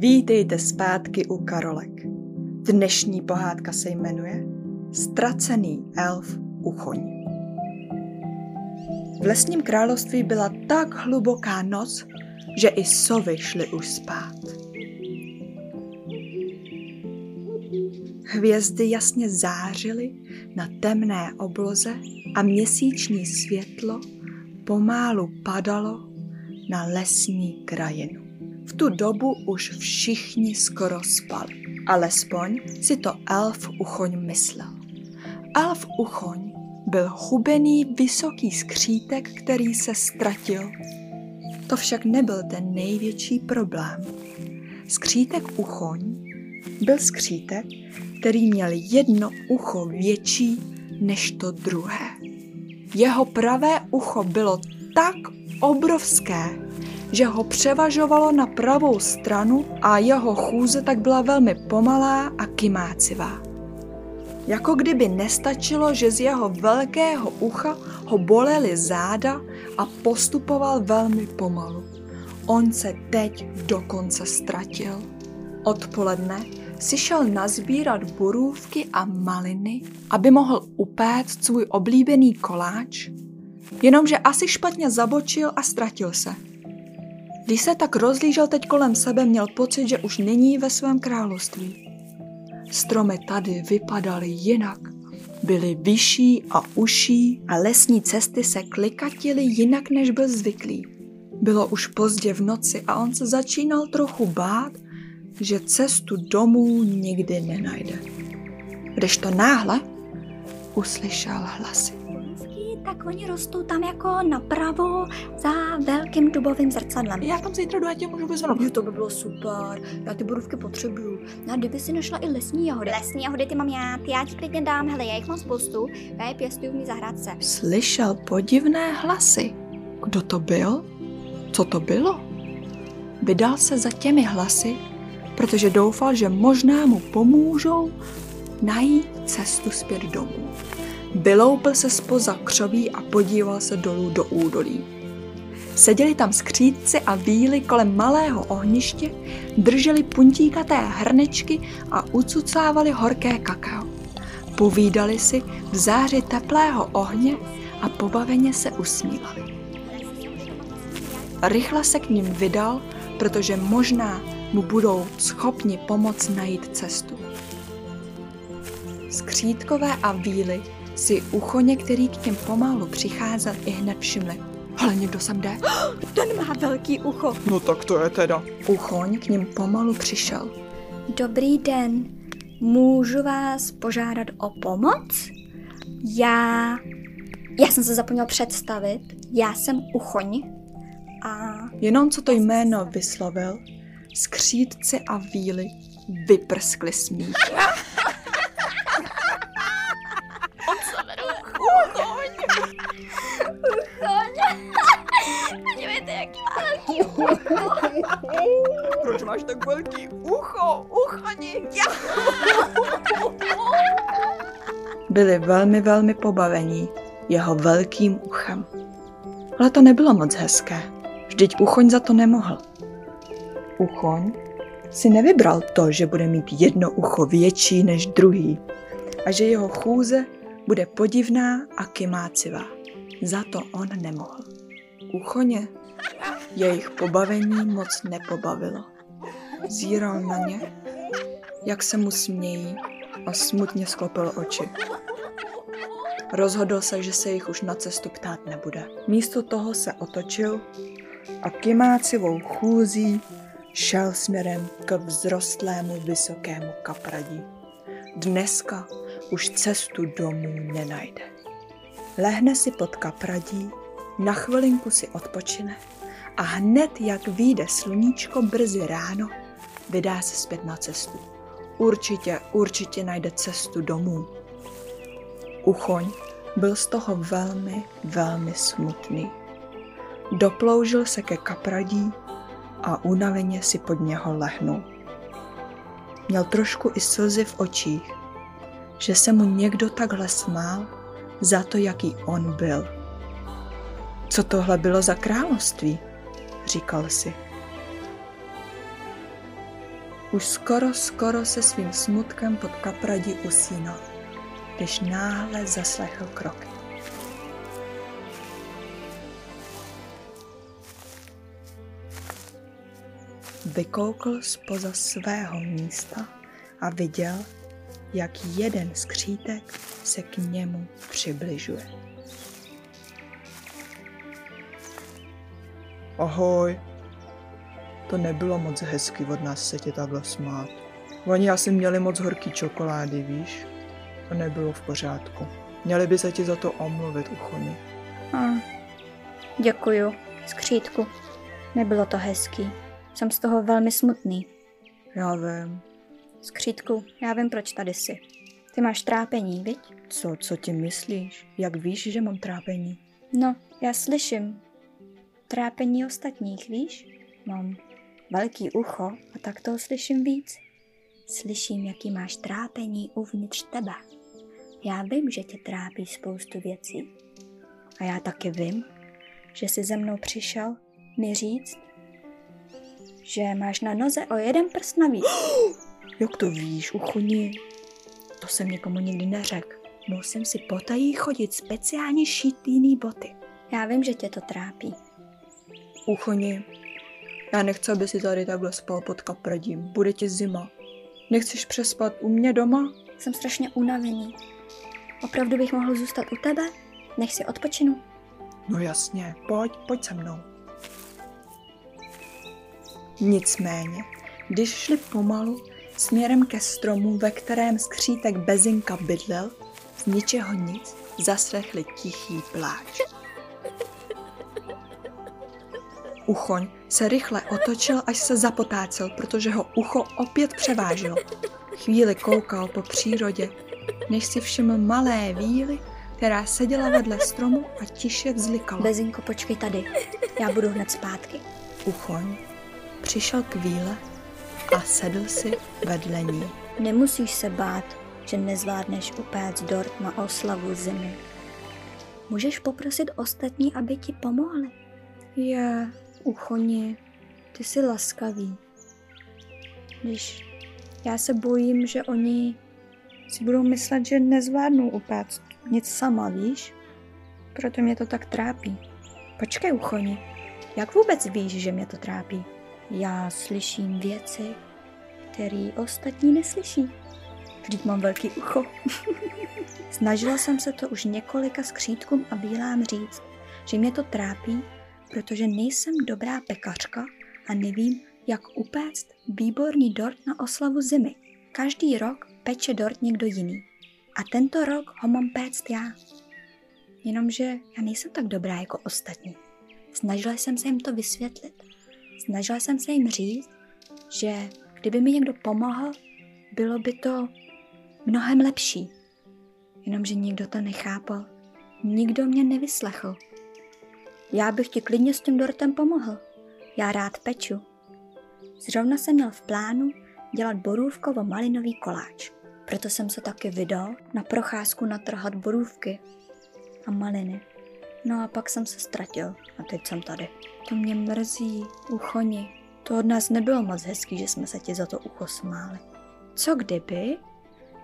Vítejte zpátky u Karolek. Dnešní pohádka se jmenuje Ztracený elf Uchoň. V lesním království byla tak hluboká noc, že i sovy šly už spát. Hvězdy jasně zářily na temné obloze a měsíční světlo pomálu padalo na lesní krajinu. Tu dobu už všichni skoro spali. Alespoň si to elf Uchoň myslel. Elf Uchoň byl hubený vysoký skřítek, který se ztratil. To však nebyl ten největší problém. Skřítek Uchoň byl skřítek, který měl jedno ucho větší než to druhé. Jeho pravé ucho bylo tak obrovské, že ho převažovalo na pravou stranu a jeho chůze tak byla velmi pomalá a kymácivá. Jako kdyby nestačilo, že z jeho velkého ucha ho bolely záda a postupoval velmi pomalu. On se teď dokonce ztratil. Odpoledne si šel nazbírat borůvky a maliny, aby mohl upéct svůj oblíbený koláč, jenomže asi špatně zabočil a ztratil se. Když se tak rozlížel teď kolem sebe, měl pocit, že už není ve svém království. Stromy tady vypadaly jinak. Byly vyšší a uší a lesní cesty se klikatily jinak, než byl zvyklý. Bylo už pozdě v noci a on se začínal trochu bát, že cestu domů nikdy nenajde. Když to náhle uslyšel hlasy tak oni rostou tam jako napravo za velkým dubovým zrcadlem. Já tam zítra do tě můžu vyzvat. Jo, to by bylo super. Já ty borůvky potřebuju. No a kdyby si našla i lesní jahody. Lesní jahody ty mám já, ty já ti klidně dám, hele, já jich mám spoustu, já je pěstuju v mý zahrádce. Slyšel podivné hlasy. Kdo to byl? Co to bylo? Vydal se za těmi hlasy, protože doufal, že možná mu pomůžou najít cestu zpět domů. Vyloupil se spoza křoví a podíval se dolů do údolí. Seděli tam skřídci a víly kolem malého ohniště, drželi puntíkaté hrnečky a ucucávali horké kakao. Povídali si v záři teplého ohně a pobaveně se usmívali. Rychle se k ním vydal, protože možná mu budou schopni pomoct najít cestu. Skřídkové a víly si uchoně, který k něm pomalu přicházel, i hned všimli. Ale někdo sem jde. Ten má velký ucho. No tak to je teda. Uchoň k něm pomalu přišel. Dobrý den, můžu vás požádat o pomoc? Já... Já jsem se zapomněl představit. Já jsem Uchoň a... Jenom co to jméno vyslovil, skřídci a víly vyprskly smích. máš tak velký ucho? Uchani! Byli velmi, velmi pobavení jeho velkým uchem. Ale to nebylo moc hezké. Vždyť uchoň za to nemohl. Uchoň si nevybral to, že bude mít jedno ucho větší než druhý a že jeho chůze bude podivná a kymácivá. Za to on nemohl. Uchoně jejich pobavení moc nepobavilo. Zíral na ně, jak se mu smějí a smutně sklopil oči. Rozhodl se, že se jich už na cestu ptát nebude. Místo toho se otočil a kymácivou chůzí šel směrem k vzrostlému vysokému kapradí. Dneska už cestu domů nenajde. Lehne si pod kapradí, na chvilinku si odpočine a hned, jak vyjde sluníčko brzy ráno, vydá se zpět na cestu. Určitě, určitě najde cestu domů. Uchoň byl z toho velmi, velmi smutný. Doploužil se ke kapradí a unaveně si pod něho lehnul. Měl trošku i slzy v očích, že se mu někdo takhle smál za to, jaký on byl. Co tohle bylo za království? říkal si. Už skoro, skoro se svým smutkem pod kapradí usínal, když náhle zaslechl kroky. Vykoukl spoza svého místa a viděl, jak jeden skřítek se k němu přibližuje. Ahoj. To nebylo moc hezky od nás se tě takhle smát. Oni asi měli moc horký čokolády, víš? To nebylo v pořádku. Měli by se ti za to omluvit, uchoni. A, děkuju, skřítku. Nebylo to hezký. Jsem z toho velmi smutný. Já vím. Skřítku, já vím, proč tady jsi. Ty máš trápení, viď? Co, co ti myslíš? Jak víš, že mám trápení? No, já slyším. Trápení ostatních, víš? Mám velký ucho a tak toho slyším víc. Slyším, jaký máš trápení uvnitř tebe. Já vím, že tě trápí spoustu věcí. A já taky vím, že jsi ze mnou přišel mi říct, že máš na noze o jeden prst navíc. Jak to víš, uchoni? To jsem nikomu nikdy neřekl. Musím si potají chodit speciálně šitýný boty. Já vím, že tě to trápí. Uchoni, já nechci, aby si tady takhle spal pod kapradím. Bude ti zima. Nechceš přespat u mě doma? Jsem strašně unavený. Opravdu bych mohl zůstat u tebe? Nech si odpočinu. No jasně, pojď, pojď se mnou. Nicméně, když šli pomalu směrem ke stromu, ve kterém skřítek Bezinka bydlel, z ničeho nic zaslechli tichý pláč. Uchoň se rychle otočil, až se zapotácel, protože ho ucho opět převážilo. Chvíli koukal po přírodě, než si všiml malé víly, která seděla vedle stromu a tiše vzlikala. Bezinko, počkej tady. Já budu hned zpátky. Uchoň přišel k víle a sedl si vedle ní. Nemusíš se bát, že nezvládneš upéct dort na oslavu zimy. Můžeš poprosit ostatní, aby ti pomohli. Je, uchoni, Ty jsi laskavý. Když já se bojím, že oni si budou myslet, že nezvládnou upéct nic sama, víš? Proto mě to tak trápí. Počkej, uchoni, jak vůbec víš, že mě to trápí? Já slyším věci, které ostatní neslyší. Vždyť mám velký ucho. Snažila jsem se to už několika skřítkům a bílám říct, že mě to trápí, protože nejsem dobrá pekařka a nevím, jak upéct výborný dort na oslavu zimy. Každý rok peče dort někdo jiný. A tento rok ho mám péct já. Jenomže já nejsem tak dobrá jako ostatní. Snažila jsem se jim to vysvětlit. Snažila jsem se jim říct, že kdyby mi někdo pomohl, bylo by to mnohem lepší. Jenomže nikdo to nechápal. Nikdo mě nevyslechl. Já bych ti klidně s tím dortem pomohl. Já rád peču. Zrovna jsem měl v plánu dělat borůvkovo-malinový koláč. Proto jsem se taky vydal na procházku natrhat borůvky a maliny. No a pak jsem se ztratil a teď jsem tady. To mě mrzí, uchoni. To od nás nebylo moc hezký, že jsme se ti za to ucho smáli. Co kdyby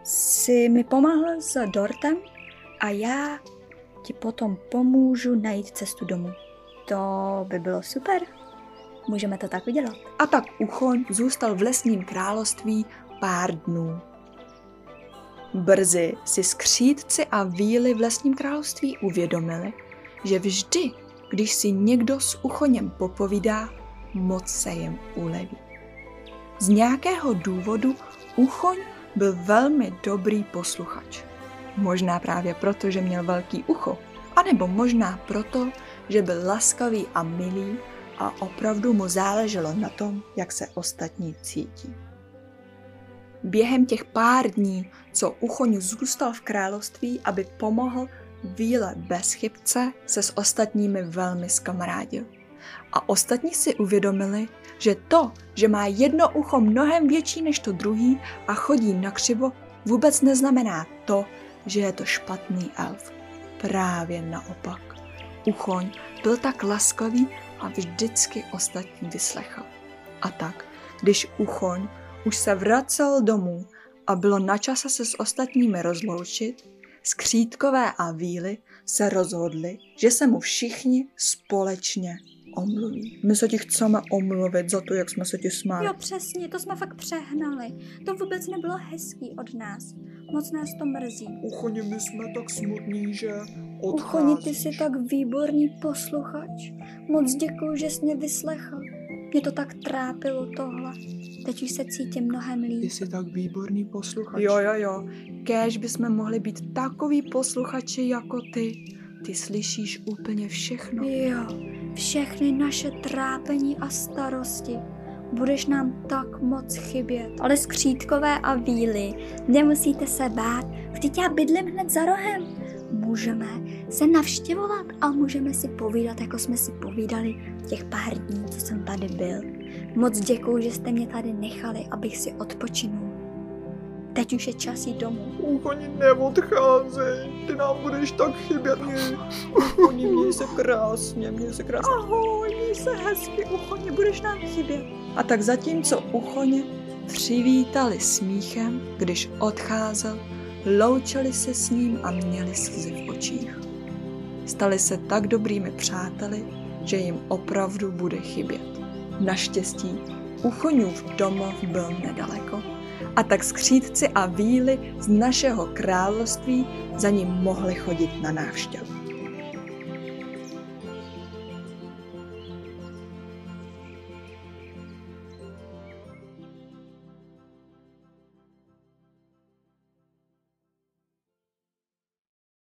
si mi pomohl s dortem a já ti potom pomůžu najít cestu domů. To by bylo super. Můžeme to tak udělat. A tak Uchoň zůstal v lesním království pár dnů. Brzy si skřítci a víly v lesním království uvědomili, že vždy, když si někdo s Uchoněm popovídá, moc se jim uleví. Z nějakého důvodu Uchoň byl velmi dobrý posluchač. Možná právě proto, že měl velký ucho, anebo možná proto, že byl laskavý a milý a opravdu mu záleželo na tom, jak se ostatní cítí. Během těch pár dní, co Uchoňu zůstal v království, aby pomohl Víle bezchybce, se s ostatními velmi skamarádil. A ostatní si uvědomili, že to, že má jedno ucho mnohem větší než to druhý a chodí na křivo, vůbec neznamená to, že je to špatný elf. Právě naopak. Uchoň byl tak laskavý a vždycky ostatní vyslechl. A tak, když Uchoň už se vracel domů a bylo na čase se s ostatními rozloučit, skřítkové a víly se rozhodli, že se mu všichni společně omluví. My se ti chceme omluvit za to, jak jsme se ti smáli. Jo, přesně, to jsme fakt přehnali. To vůbec nebylo hezký od nás. Moc nás to mrzí. Uchoni, my jsme tak smutní, že Uchoni, ty odcházíš. jsi tak výborný posluchač. Moc děkuji, že jsi mě vyslechl. Mě to tak trápilo tohle. Teď už se cítím mnohem Ty líp. jsi tak výborný posluchač. Jo, jo, jo. Kéž bychom mohli být takový posluchači jako ty. Ty slyšíš úplně všechno. Jo, všechny naše trápení a starosti. Budeš nám tak moc chybět. Ale skřítkové a víly, nemusíte se bát, vždyť já bydlím hned za rohem. Můžeme se navštěvovat a můžeme si povídat, jako jsme si povídali těch pár dní, co jsem tady byl. Moc děkuji, že jste mě tady nechali, abych si odpočinul. Teď už je čas jít domů. Uchoni, neodcházej, ty nám budeš tak chybět. Oni měj se krásně, měj se krásně. Ahoj, měj se hezky, uchoně, budeš nám chybět. A tak zatímco uchoně přivítali smíchem, když odcházel, loučili se s ním a měli slzy v očích. Stali se tak dobrými přáteli, že jim opravdu bude chybět. Naštěstí Uchoňův domov byl nedaleko a tak skřídci a víly z našeho království za ním mohli chodit na návštěvu.